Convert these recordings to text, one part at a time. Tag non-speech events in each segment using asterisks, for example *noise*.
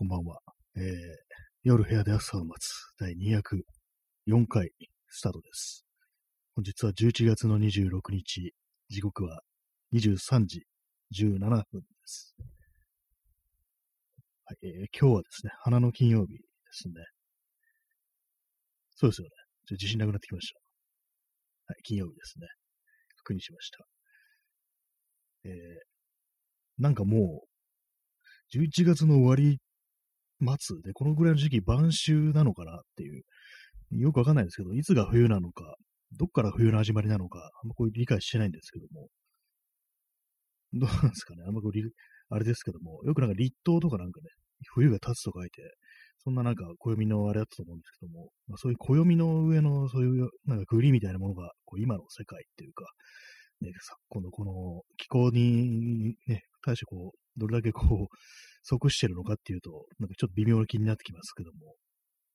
こんばんは。えー、夜部屋で朝を待つ第204回スタートです。本日は11月の26日、時刻は23時17分です。はい、えー、今日はですね、花の金曜日ですね。そうですよね。ちょっと自信なくなってきました。はい、金曜日ですね。確認しました。えー、なんかもう、11月の終わり末で、このぐらいの時期、晩秋なのかなっていう、よくわかんないですけど、いつが冬なのか、どっから冬の始まりなのか、あんまこう理解してないんですけども、どうなんですかね、あんまこう、あれですけども、よくなんか立冬とかなんかね、冬が経つと書いて、そんななんか暦のあれだったと思うんですけども、まあ、そういう暦の上のそういうなんかグリみたいなものが、こう今の世界っていうか、ね、昨今のこの気候にね、対してこう、どれだけこう、*laughs* 即してるのかっていうと、なんかちょっと微妙な気になってきますけども、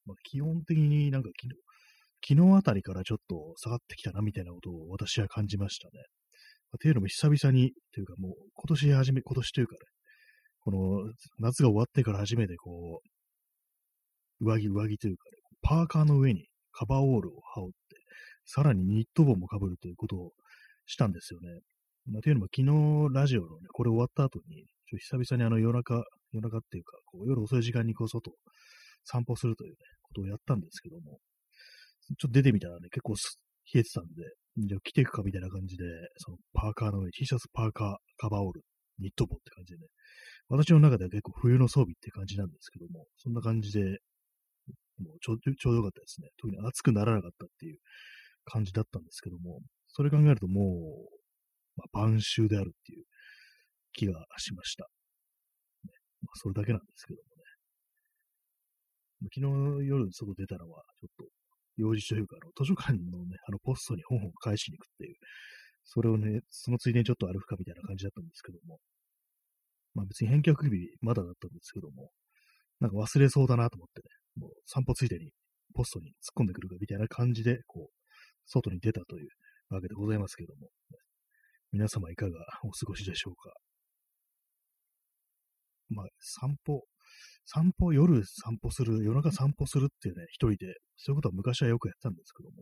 まあ、基本的になんか昨日、昨日あたりからちょっと下がってきたなみたいなことを私は感じましたね。まあ、というのも久々に、というかもう今年初め、今年というかね、この夏が終わってから初めてこう、上着、上着というかね、パーカーの上にカバーオールを羽織って、さらにニット帽も被るということをしたんですよね。まあ、というのも昨日ラジオのね、これ終わった後に、ちょ久々にあの夜中、夜中っていうか、こう夜遅い時間にこう外散歩するというね、ことをやったんですけども、ちょっと出てみたらね、結構冷えてたんで、じゃあ着ていくかみたいな感じで、そのパーカーの上 T シャツ、パーカー、カバーオール、ニット帽って感じでね、私の中では結構冬の装備って感じなんですけども、そんな感じで、もうちょちょうどよかったですね。特に暑くならなかったっていう感じだったんですけども、それ考えるともう、まあ、晩秋であるっていう気がしました。ねまあ、それだけなんですけどもね。昨日夜外出たのは、ちょっと、用事というか、あの図書館のね、あのポストに本を返しに行くっていう、それをね、そのついでにちょっと歩くかみたいな感じだったんですけども、まあ別に返却日まだだったんですけども、なんか忘れそうだなと思ってね、もう散歩ついでにポストに突っ込んでくるかみたいな感じで、こう、外に出たというわけでございますけども、皆様いかがお過ごしでしょうか？まあ、散歩、散歩、夜散歩する、夜中散歩するっていうね、一人で、そういうことは昔はよくやったんですけども、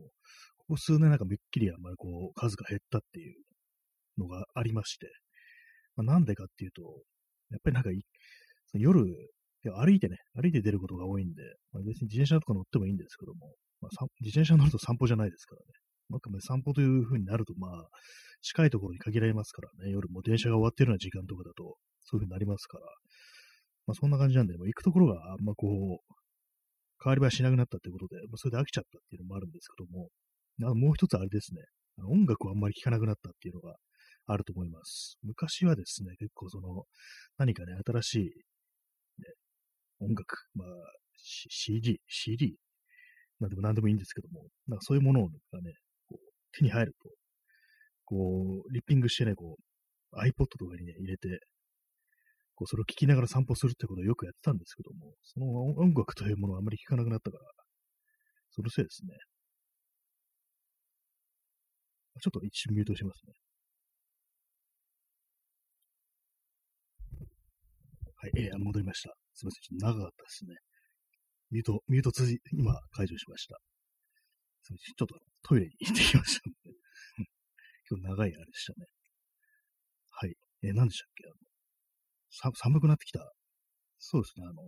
ここ数年なんかめっきりあんまりこう、数が減ったっていうのがありまして、まあ、なんでかっていうと、やっぱりなんか夜、歩いてね、歩いて出ることが多いんで、まあ、別に自転車とか乗ってもいいんですけども、まあ、自転車乗ると散歩じゃないですからね。まあ、散歩という風になると、まあ、近いところに限られますからね、夜も電車が終わってるような時間とかだと、そういう風になりますから、まあそんな感じなんで、もう行くところがあんまこう、変わり映えしなくなったってことで、まあ、それで飽きちゃったっていうのもあるんですけども、あもう一つあれですね、あの音楽をあんまり聴かなくなったっていうのがあると思います。昔はですね、結構その、何かね、新しい、ね、音楽、まあ、CD、CD、まあでも何でもいいんですけども、なんかそういうものがね、手に入ると、こう、リッピングしてね、こう、iPod とかにね、入れて、こう、それを聞きながら散歩するってことをよくやってたんですけども、その音楽というものをあまり聞かなくなったから、そのせいですね。ちょっと一瞬ミュートしますね。はい、えー、戻りました。すみません、ちょっと長かったですね。ミュート、ミュート続今解除しました。すみません、ちょっとトイレに行ってきましたので *laughs* 今日長いあれでしたね。はい。えー、何でしたっけ？あのさ寒くなってきた？そうですね、あの、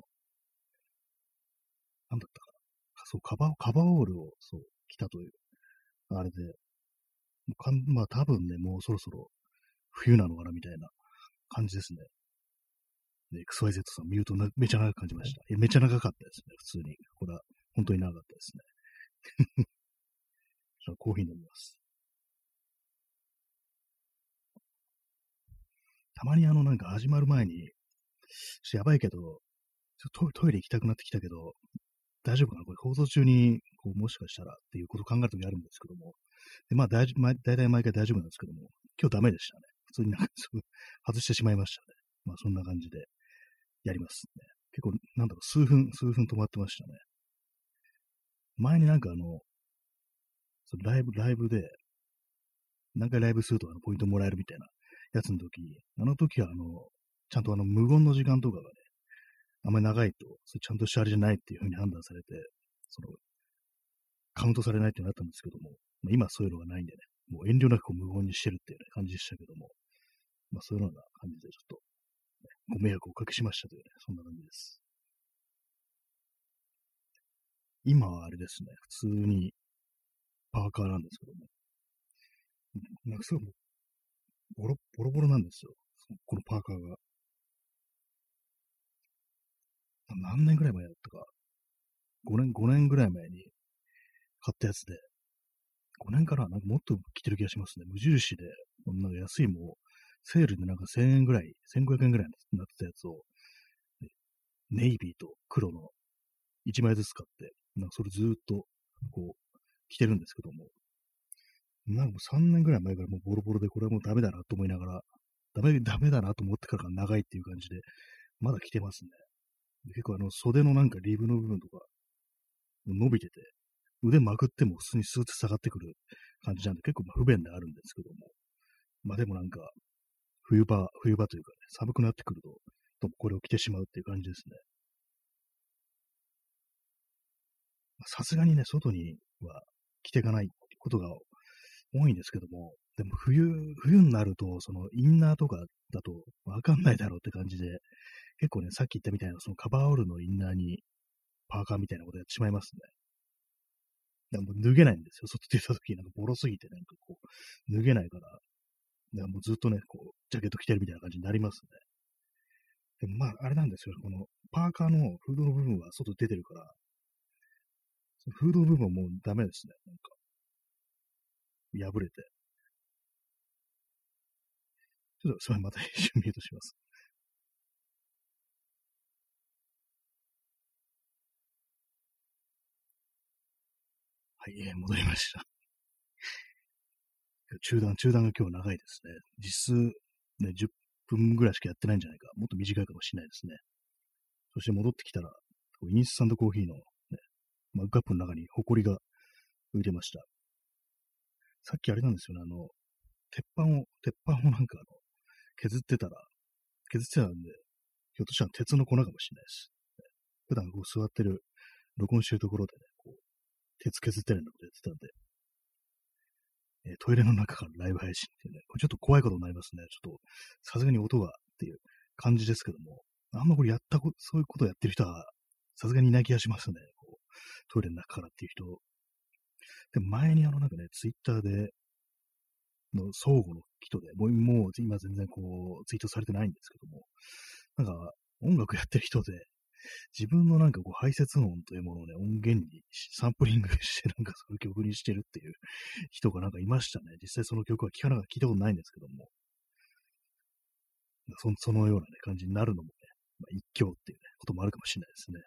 なんだったかな？そう、カバー、カバーオールを、そう、着たという、あれで、かんまあ多分ね、もうそろそろ冬なのかなみたいな感じですね。で、XYZ さん、ミュートめちゃ長く感じました。めちゃ長かったですね、普通に。これは、本当に長かったですね。じゃあ、コーヒー飲みます。たまにあのなんか始まる前に、やばいけど、ちょトイレ行きたくなってきたけど、大丈夫かな？これ放送中に、こう、もしかしたらっていうことを考えるときあるんですけども。で、まあ大、まあ、大体毎回大丈夫なんですけども、今日ダメでしたね。普通になんか外してしまいましたね。まあそんな感じでやりますね。結構、なんだろう、数分、数分止まってましたね。前になんかあの、そのライブ、ライブで、何回ライブするとあのポイントもらえるみたいなやつの時、あの時はあの、ちゃんとあの無言の時間とかがね、あんまり長いと、それちゃんとしたあれじゃないっていうふうに判断されて、その、カウントされないってなったんですけども、まあ、今そういうのがないんでね、もう遠慮なく無言にしてるっていう、ね、感じでしたけども、まあそういうような感じでちょっと、ね、ご迷惑をおかけしましたというね、そんな感じです。今はあれですね、普通にパーカーなんですけども、なんかすごいボロボロボロなんですよ。このパーカーが。何年ぐらい前だったか。5年、5年ぐらい前に買ったやつで、5年からなんかもっと着てる気がしますね。無印で、なんか安いもうセールでなんか1000円ぐらい、1500円ぐらいになってたやつを、ネイビーと黒の1枚ずつ買って、なんかそれずっとこう着てるんですけども、なんかもう3年ぐらい前からもうボロボロでこれはもうダメだなと思いながら、ダメ、ダメだなと思ってからが長いっていう感じで、まだ着てますね。結構あの袖のなんかリブの部分とか伸びてて、腕まくっても普通にスーツ下がってくる感じなんで結構不便であるんですけども。まあでもなんか、冬場、冬場というかね、寒くなってくると、とこれを着てしまうっていう感じですね。さすがにね、外には着ていかないことが多いんですけども、でも冬、冬になると、そのインナーとかだとわかんないだろうって感じで、結構ね、さっき言ったみたいな、そのカバーオールのインナーにパーカーみたいなことやってしまいますね。だもう脱げないんですよ。外出た時なんかボロすぎてなんかこう、脱げないから、だもずっとね、こう、ジャケット着てるみたいな感じになりますね。でもまあ、あれなんですよ。このパーカーのフードの部分は外出てるから、フード部分もダメですね。なんか、破れて。ちょっとそれまた編集ミュートします。はい、えー、戻りました。中断、中断が今日長いですね。実数、ね、10分ぐらいしかやってないんじゃないか。もっと短いかもしれないですね。そして戻ってきたら、インスタントコーヒーの、マグカップの中にホコリが浮いてました。さっきあれなんですよね、あの、鉄板を、鉄板をなんかあの、削ってたら、削ってたんで、ひょっとしたら鉄の粉かもしれないです。普段こう座ってる、録音してるところでね、こう、鉄削ってるようなことやってたんで、えー、トイレの中からライブ配信っていうね、これちょっと怖いことになりますね。ちょっと、さすがに音がっていう感じですけども、あんまこれやったこそういうことをやってる人は、さすがにいない気がしますね。トイレの中からっていう人。で、前にあのなんかね、ツイッターで、の相互の人で、もうもう今全然こう、ツイートされてないんですけども、なんか音楽やってる人で、自分のなんかこう排泄音というものをね、音源にサンプリングしてなんかその曲にしてるっていう人がなんかいましたね。実際その曲は聞かなか聞いたことないんですけども。そそのような、ね、感じになるのもね、まあ、一興っていう、ね、こともあるかもしれないですね。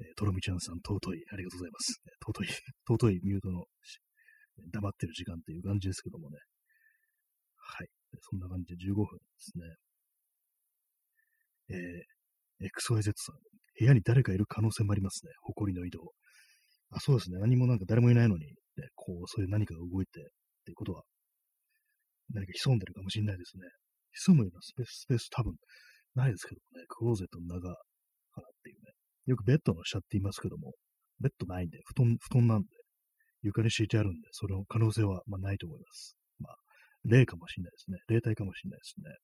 え、とろみちゃんさん、尊い、ありがとうございます。尊い、*laughs* 尊いミュートの黙ってる時間っていう感じですけどもね。はい。そんな感じで15分ですね。えー、XYZ さん、部屋に誰かいる可能性もありますね。埃の移動。あ、そうですね。何もなんか誰もいないのに、ね、こう、そういう何かが動いてっていうことは、何か潜んでるかもしれないですね。潜むようなスペース、スペース多分ないですけどもね、クローゼットの中からっていうね。よくベッドの下って言いますけども、ベッドないんで、布団、布団なんで、床に敷いてあるんで、その可能性は、まあ、ないと思います。まあ、霊かもしれないですね。霊体かもしれないですね。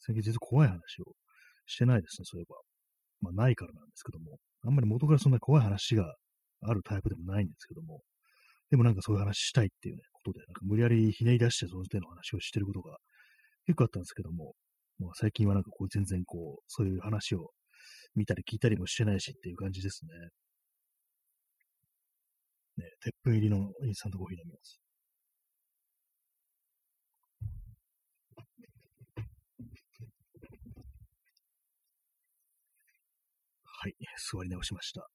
最近実は怖い話をしてないですね、そういえば。まあ、ないからなんですけども。あんまり元からそんな怖い話があるタイプでもないんですけども。でもなんかそういう話したいっていうね、ことで、なんか無理やりひねり出してその手の話をしてることが結構あったんですけども、まあ、最近はなんかこう全然こう、そういう話を見たり聞いたりもしてないしっていう感じですね。ね、鉄粉入りのインスタントコーヒー飲みます。はい、座り直しました。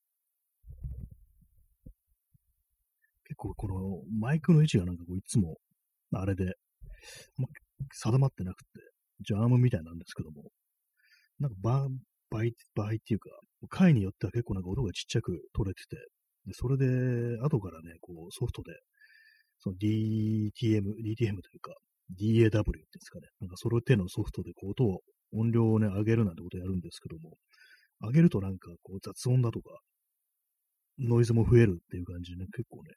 結構このマイクの位置がなんかこういつもあれで、ま、定まってなくて、ジャームみたいなんですけども、なんか場合、場合っていうか、回によっては結構なんか音がちっちゃく取れてて、でそれで後からね、こうソフトで、その DTM、DTM というか、DAW っていうんですかね、なんかその手のソフトでこう音を音量をね、上げるなんてことをやるんですけども、上げるとなんかこう雑音だとか、ノイズも増えるっていう感じでね、結構ね、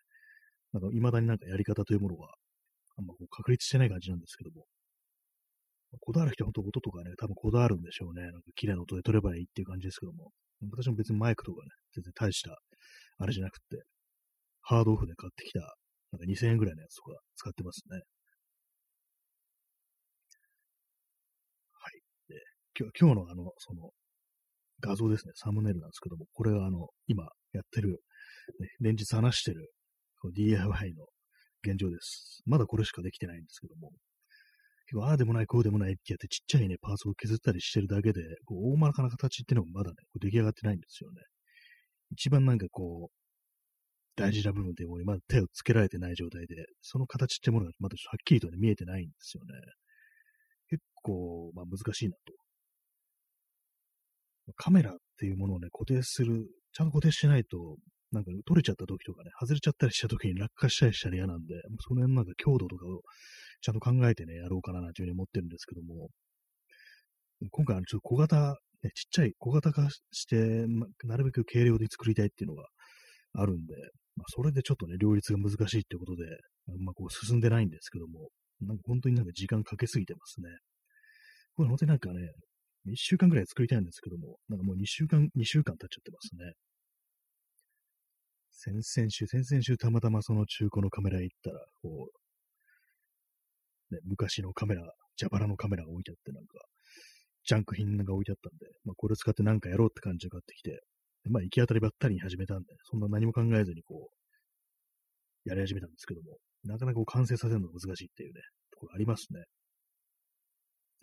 なんか未だになんかやり方というものが、あんまこう確立してない感じなんですけども、こだわる人は本当音とかね、多分こだわるんでしょうね。なんか綺麗な音で撮ればいいっていう感じですけども、私も別にマイクとかね、全然大した、あれじゃなくて、ハードオフで買ってきた、なんか2000円ぐらいのやつとか使ってますね。はい。で、今日今日のあの、その、画像ですね、サムネイルなんですけども、これがあの、今やってる、ね、連日話してる、DIY の現状です。まだこれしかできてないんですけども、ああでもない、こうでもないってやってちっちゃいね、パーツを削ったりしてるだけで、こう大まかな形っていうのもまだね、こう出来上がってないんですよね。一番なんかこう、大事な部分でもまだ手をつけられてない状態で、その形ってものがまだはっきりとね、見えてないんですよね。結構、まあ難しいなと。カメラっていうものをね、固定する、ちゃんと固定しないと、なんか取れちゃった時とかね、外れちゃったりした時に落下したりしたら嫌なんで、その辺なんか強度とかをちゃんと考えてね、やろうかななんていうふうに思ってるんですけども、今回はちょっと小型、ね、ちっちゃい小型化して、ま、なるべく軽量で作りたいっていうのがあるんで、まあ、それでちょっとね、両立が難しいっていうことで、まあ、こう進んでないんですけども、なんか本当になんか時間かけすぎてますね。これ本当になんかね、1週間ぐらい作りたいんですけども、なんかもう2週間、2週間経っちゃってますね。先々週、先々週たまたまその中古のカメラ行ったら、こう、ね、昔のカメラ、蛇腹のカメラが置いてあって、なんか、ジャンク品が置いてあったんで、まあ、これ使ってなんかやろうって感じで買ってきて、まあ、行き当たりばったりに始めたんで、そんな何も考えずにこう、やり始めたんですけども、なかなかこう完成させるのが難しいっていうね、ところありますね。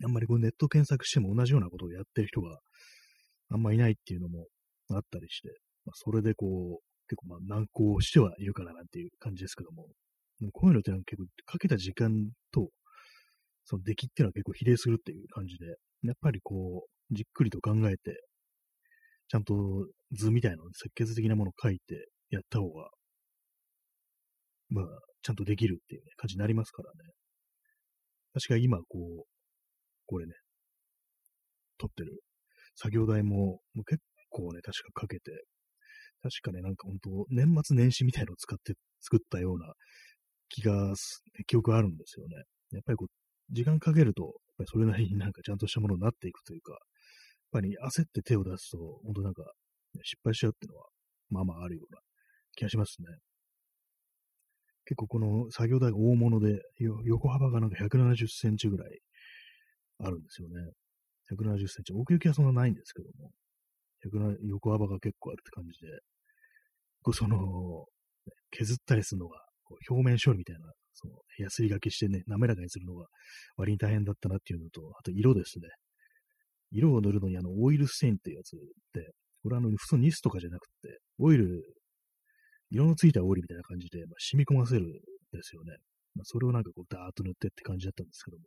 あんまりこうネット検索しても同じようなことをやってる人があんまいないっていうのもあったりして、まあ、それでこう、結構まあ難航してはいるかななんていう感じですけども、もこういうのってなんか結構かけた時間とその出来っていうのは結構比例するっていう感じで、やっぱりこう、じっくりと考えて、ちゃんと図みたいなの、設計図的なものを書いてやった方が、まあ、ちゃんとできるっていう、ね、感じになりますからね。確か今、こう、これね、撮ってる作業台も、もう結構ね、確かかけて、確かね、なんか本当年末年始みたいのを使って作ったような気が、記憶あるんですよね。やっぱりこう、時間かけると、やっぱりそれなりになんかちゃんとしたものになっていくというか、やっぱり焦って手を出すと、本当なんか、失敗しちゃうっていうのは、まあまああるような気がしますね。結構この作業台が大物で、横幅がなんか170センチぐらいあるんですよね。170センチ。奥行きはそんなないんですけども、横幅が結構あるって感じで、こうその、削ったりするのが、表面処理みたいなその、ヤスリがけしてね、滑らかにするのが割に大変だったなっていうのと、あと色ですね。色を塗るのにあの、オイルステインっていうやつで、これあの、普通ニスとかじゃなくて、オイル、色のついたオイルみたいな感じで、まあ、染み込ませるんですよね。まあ、それをなんかこう、ダーッと塗ってって感じだったんですけども、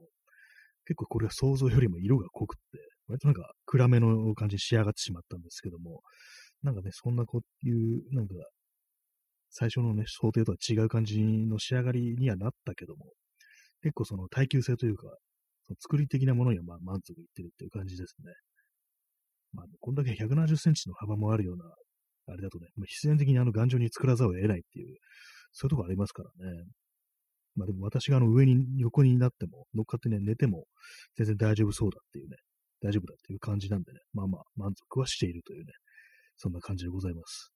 結構これは想像よりも色が濃くって、割となんか暗めの感じに仕上がってしまったんですけども、なんかね、そんなこういう、なんか最初のね、想定とは違う感じの仕上がりにはなったけども、結構その耐久性というか、その作り的なものにはまあ満足いってるっていう感じですね。まあ、こんだけ170センチの幅もあるような、あれだとね、ま、必然的にあの頑丈に作らざるを得ないっていう、そういうとこありますからね。まあでも私があの上に横になっても、乗っかってね、寝ても全然大丈夫そうだっていうね、大丈夫だっていう感じなんでね、まあまあ満足はしているというね、そんな感じでございます。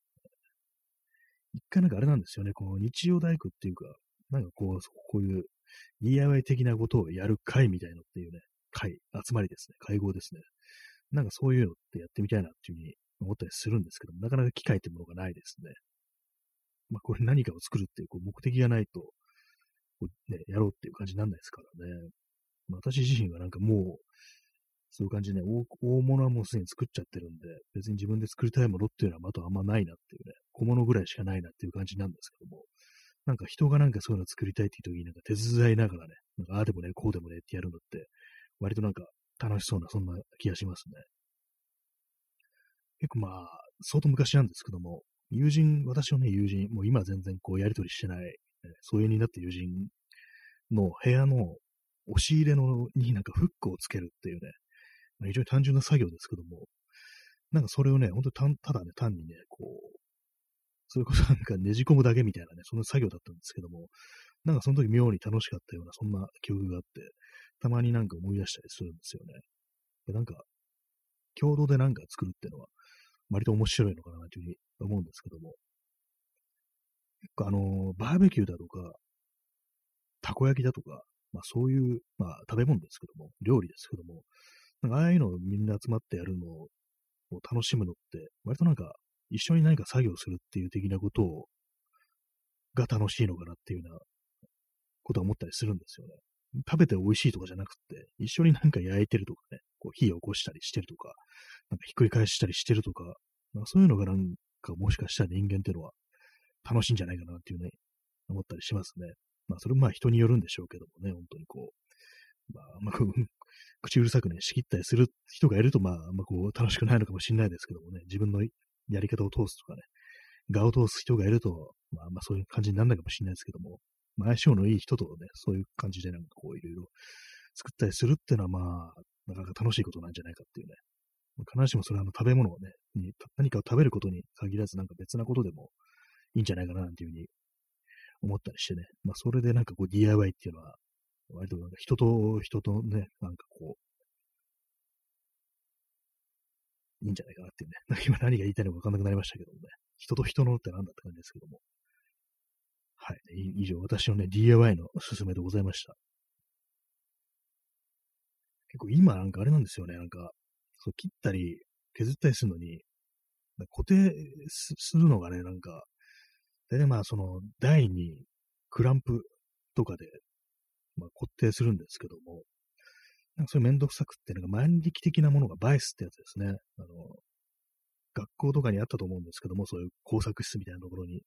一回なんかあれなんですよね、この日曜大工っていうか、なんかこう、こういう DIY 的なことをやる会みたいのっていうね、会、集まりですね、会合ですね。なんかそういうのってやってみたいなっていうふうに思ったりするんですけども、なかなか機会ってものがないですね。まあこれ何かを作るっていうこう目的がないと、こうね、やろうっていう感じにならないですからね。まあ、私自身はなんかもう、そういう感じでね、大物はもうすでに作っちゃってるんで、別に自分で作りたいものっていうのはまたあんまないなっていうね、小物ぐらいしかないなっていう感じなんですけども、なんか人がなんかそういうの作りたいっていう時になんか手伝いながらね、なんかああでもね、こうでもねってやるのって、割となんか楽しそうな、そんな気がしますね。結構まあ、相当昔なんですけども、友人、私のね、友人、もう今全然こうやりとりしてない、ね、疎遠になった友人の部屋の押し入れのになんかフックをつけるっていうね、非常に単純な作業ですけども、なんかそれをね、本当にただね、単にね、こう、それこそなんかねじ込むだけみたいなね、そんな作業だったんですけども、なんかその時妙に楽しかったような、そんな記憶があって、たまになんか思い出したりするんですよね。でなんか、共同でなんか作るっていうのは、割と面白いのかなというふうに思うんですけども、結構あの、バーベキューだとか、たこ焼きだとか、まあそういう、まあ食べ物ですけども、料理ですけども、ああいうのをみんな集まってやるのを楽しむのって、割となんか一緒に何か作業するっていう的なことを、が楽しいのかなっていうようなことは思ったりするんですよね。食べて美味しいとかじゃなくて、一緒になんか焼いてるとかね、こう火を起こしたりしてるとか、なんかひっくり返したりしてるとか、まあ、そういうのがなんかもしかしたら人間っていうのは楽しいんじゃないかなっていうね、思ったりしますね。まあそれもまあ人によるんでしょうけどもね、本当にこう、まあ、ま、口うるさくね、仕切ったりする人がいると、まあ、あんまこう楽しくないのかもしれないですけどもね、自分のやり方を通すとかね、画を通す人がいると、まあ、まあそういう感じにならないかもしれないですけども、まあ、相性のいい人とね、そういう感じでなんかこういろいろ作ったりするっていうのはまあ、なかなか楽しいことなんじゃないかっていうね。必ずしもそれはあの食べ物をね、何かを食べることに限らずなんか別なことでもいいんじゃないかななんていうふうに思ったりしてね。まあそれでなんかこう DIY っていうのは、割となんか人と人とね、なんかこう、いいんじゃないかなっていうね。今何が言いたいのか分かんなくなりましたけどもね。人と人のって何だって感じですけども。はい。以上、私のね、DIY のおすすめでございました。結構今なんかあれなんですよね。なんか、そう切ったり削ったりするのに、固定するのがね、なんか、大体まあその台にクランプとかで、まあ、固定するんですけども、なんかそれめんどくさくって、なんか万力的なものがバイスってやつですね。あの、学校とかにあったと思うんですけども、そういう工作室みたいなところに。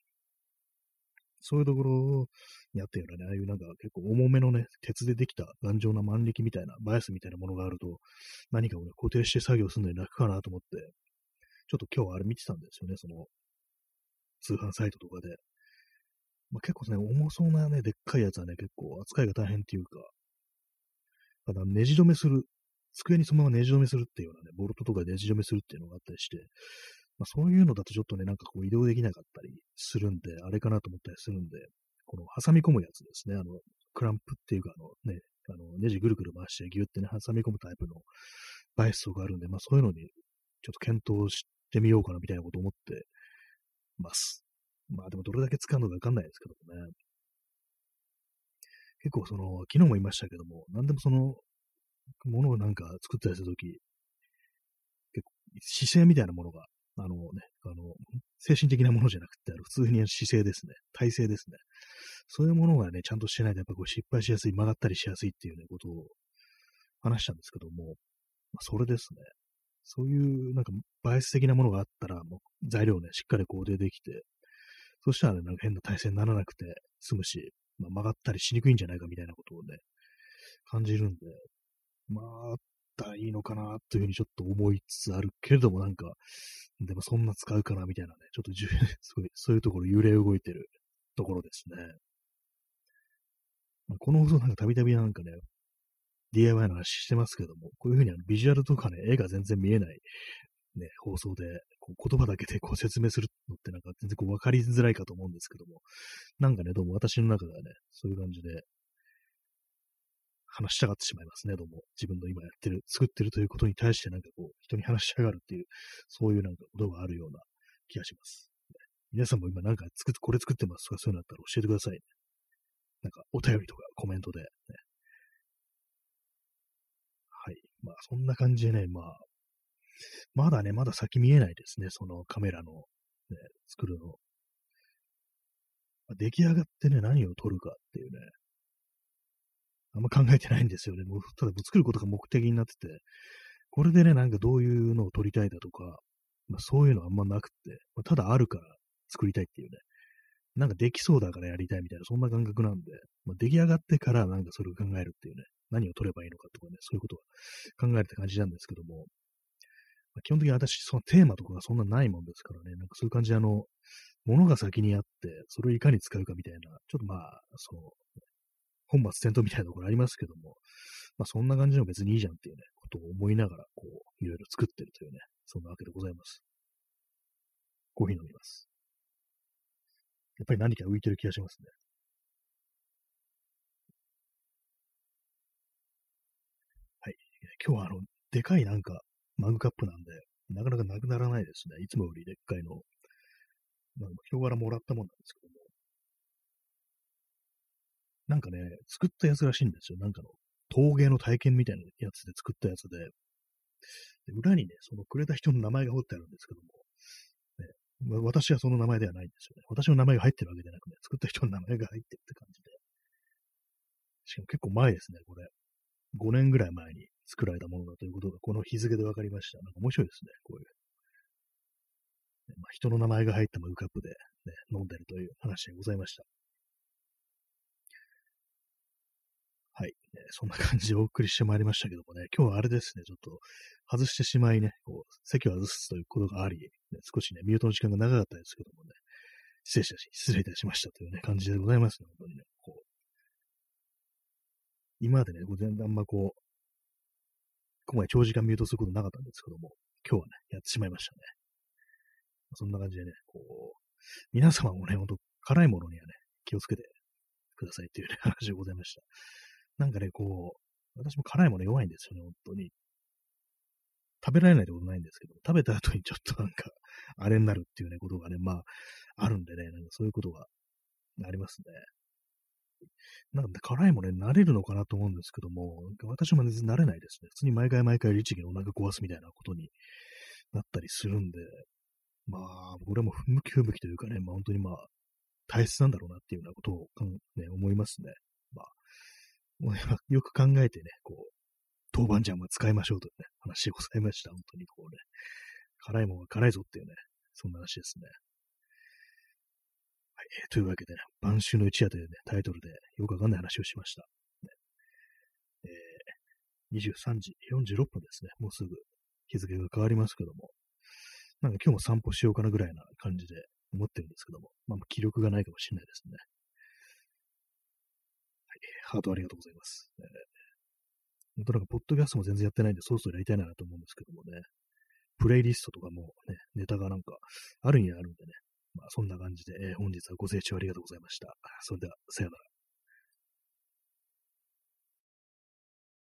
そういうところにあったようなね、ああいうなんか結構重めのね、鉄でできた頑丈な万力みたいな、バイスみたいなものがあると、何かをね、固定して作業するのに楽かなと思って、ちょっと今日はあれ見てたんですよね、その、通販サイトとかで。まあ、結構ね、重そうなね、でっかいやつはね、結構扱いが大変っていうか、ただネジ止めする、机にそのままネジ止めするっていうようなね、ボルトとかネジ止めするっていうのがあったりして、まあ、そういうのだとちょっとね、なんかこう移動できなかったりするんで、あれかなと思ったりするんで、この挟み込むやつですね、あの、クランプっていうか、あのね、あの、ネジぐるぐる回してギュってね、挟み込むタイプのバイスとかあるんで、まあそういうのにちょっと検討してみようかなみたいなこと思ってます。まあでもどれだけ使うのかわかんないですけどもね。結構その、昨日も言いましたけども、何でもその、ものをなんか作ったりするとき、結構姿勢みたいなものがあのね、あの、精神的なものじゃなくて、普通に姿勢ですね。体勢ですね。そういうものがね、ちゃんとしてないと、やっぱこう失敗しやすい、曲がったりしやすいっていうね、ことを話したんですけども、まあ、それですね。そういう、なんか、バイス的なものがあったら、もう材料ね、しっかりこうでできて、そしたらね、なんか変な体勢にならなくて済むし、まあ、曲がったりしにくいんじゃないかみたいなことをね、感じるんで、まあ、あったらいいのかなというふうにちょっと思いつつあるけれども、なんか、でもそんな使うかなみたいなね、ちょっとじゅ *laughs* そういそういうところ揺れ動いてるところですね。まあ、この放送なんかたびたびなんかね、DIY の話してますけども、こういうふうにあのビジュアルとかね、絵が全然見えない、ね、放送で、こう言葉だけでこう説明するのってなんか全然こう分かりづらいかと思うんですけども、なんかね、どうも私の中ではね、そういう感じで、話したがってしまいますね、どうも。自分の今やってる、作ってるということに対してなんかこう、人に話したがるっていう、そういうなんかことがあるような気がします。皆さんも今なんか作って、これ作ってますとかそういうのあったら教えてくださいね。なんかお便りとかコメントで、ね。はい。まあそんな感じでね、まあ、まだね、まだ先見えないですね、そのカメラの、ね、作るの。出来上がってね、何を撮るかっていうね、あんま考えてないんですよね。もうただ作ることが目的になってて、これでね、なんかどういうのを撮りたいだとか、まあ、そういうのあんまなくて、まあ、ただあるから作りたいっていうね、なんかできそうだからやりたいみたいな、そんな感覚なんで、まあ、出来上がってからなんかそれを考えるっていうね、何を撮ればいいのかとかね、そういうことは考えるって感じなんですけども、基本的に私、そのテーマとかがそんなないもんですからね、なんかそういう感じであの、ものが先にあって、それをいかに使うかみたいな、ちょっとまあ、その、本末転倒みたいなところありますけども、まあそんな感じの別にいいじゃんっていうね、ことを思いながら、こう、いろいろ作ってるというね、そんなわけでございます。コーヒー飲みます。やっぱり何か浮いてる気がしますね。はい。今日はあの、でかいなんか、マグカップなんで、なかなかなくならないですね。いつもよりでっかいの。まあ、人柄もらったもんなんですけども。なんかね、作ったやつらしいんですよ。なんかの、陶芸の体験みたいなやつで作ったやつで、で裏にね、そのくれた人の名前が彫ってあるんですけども、ね、私はその名前ではないんですよね。私の名前が入ってるわけじゃなくね、作った人の名前が入ってるって感じで。しかも結構前ですね、これ。5年ぐらい前に作られたものだということが、この日付で分かりました。なんか面白いですね、こういう。まあ、人の名前が入ったマグカップで、ね、飲んでるという話でございました。はい、ね。そんな感じでお送りしてまいりましたけどもね、今日はあれですね、ちょっと外してしまいね、こう席を外すということがあり、ね、少しね、ミュートの時間が長かったですけどもね、失礼し失礼いたしましたというね、感じでございますね、本当にね。こう今までね、全然あんまこう、ここま長時間ミュートすることなかったんですけども、今日はね、やってしまいましたね。そんな感じでね、こう、皆様もね、ほんと辛いものにはね、気をつけてくださいっていうね、話でございました。なんかね、こう、私も辛いもの弱いんですよね、本当に。食べられないってことないんですけど、食べた後にちょっとなんか、*laughs* あれになるっていうね、ことがね、まあ、あるんでね、なんかそういうことがありますね。なんで辛いものに慣れるのかなと思うんですけども、私も全然慣れないですね。普通に毎回毎回律儀にお腹壊すみたいなことになったりするんで、まあ、俺も不向き不向きというかね、まあ本当にまあ、大切なんだろうなっていうようなことを、ね、思いますね。まあ、*laughs* よく考えてね、こう、豆板醤は使いましょうというね、話でございました。本当にこうね、辛いものは辛いぞっていうね、そんな話ですね。えー、というわけでね、晩秋の一夜というね、タイトルでよくわかんない話をしました。ねえー、23時46分ですね。もうすぐ日付が変わりますけども、なんか今日も散歩しようかなぐらいな感じで思ってるんですけども、まあ、気力がないかもしれないですね。はい、ハートありがとうございます。えー、本当なんか、ポッドキャストも全然やってないんで、そろそろやりたいなと思うんですけどもね、プレイリストとかもね、ネタがなんかあるにはあるんでね、まあ、そんな感じで、えー、本日はご清聴ありがとうございました。それでは、さよなら。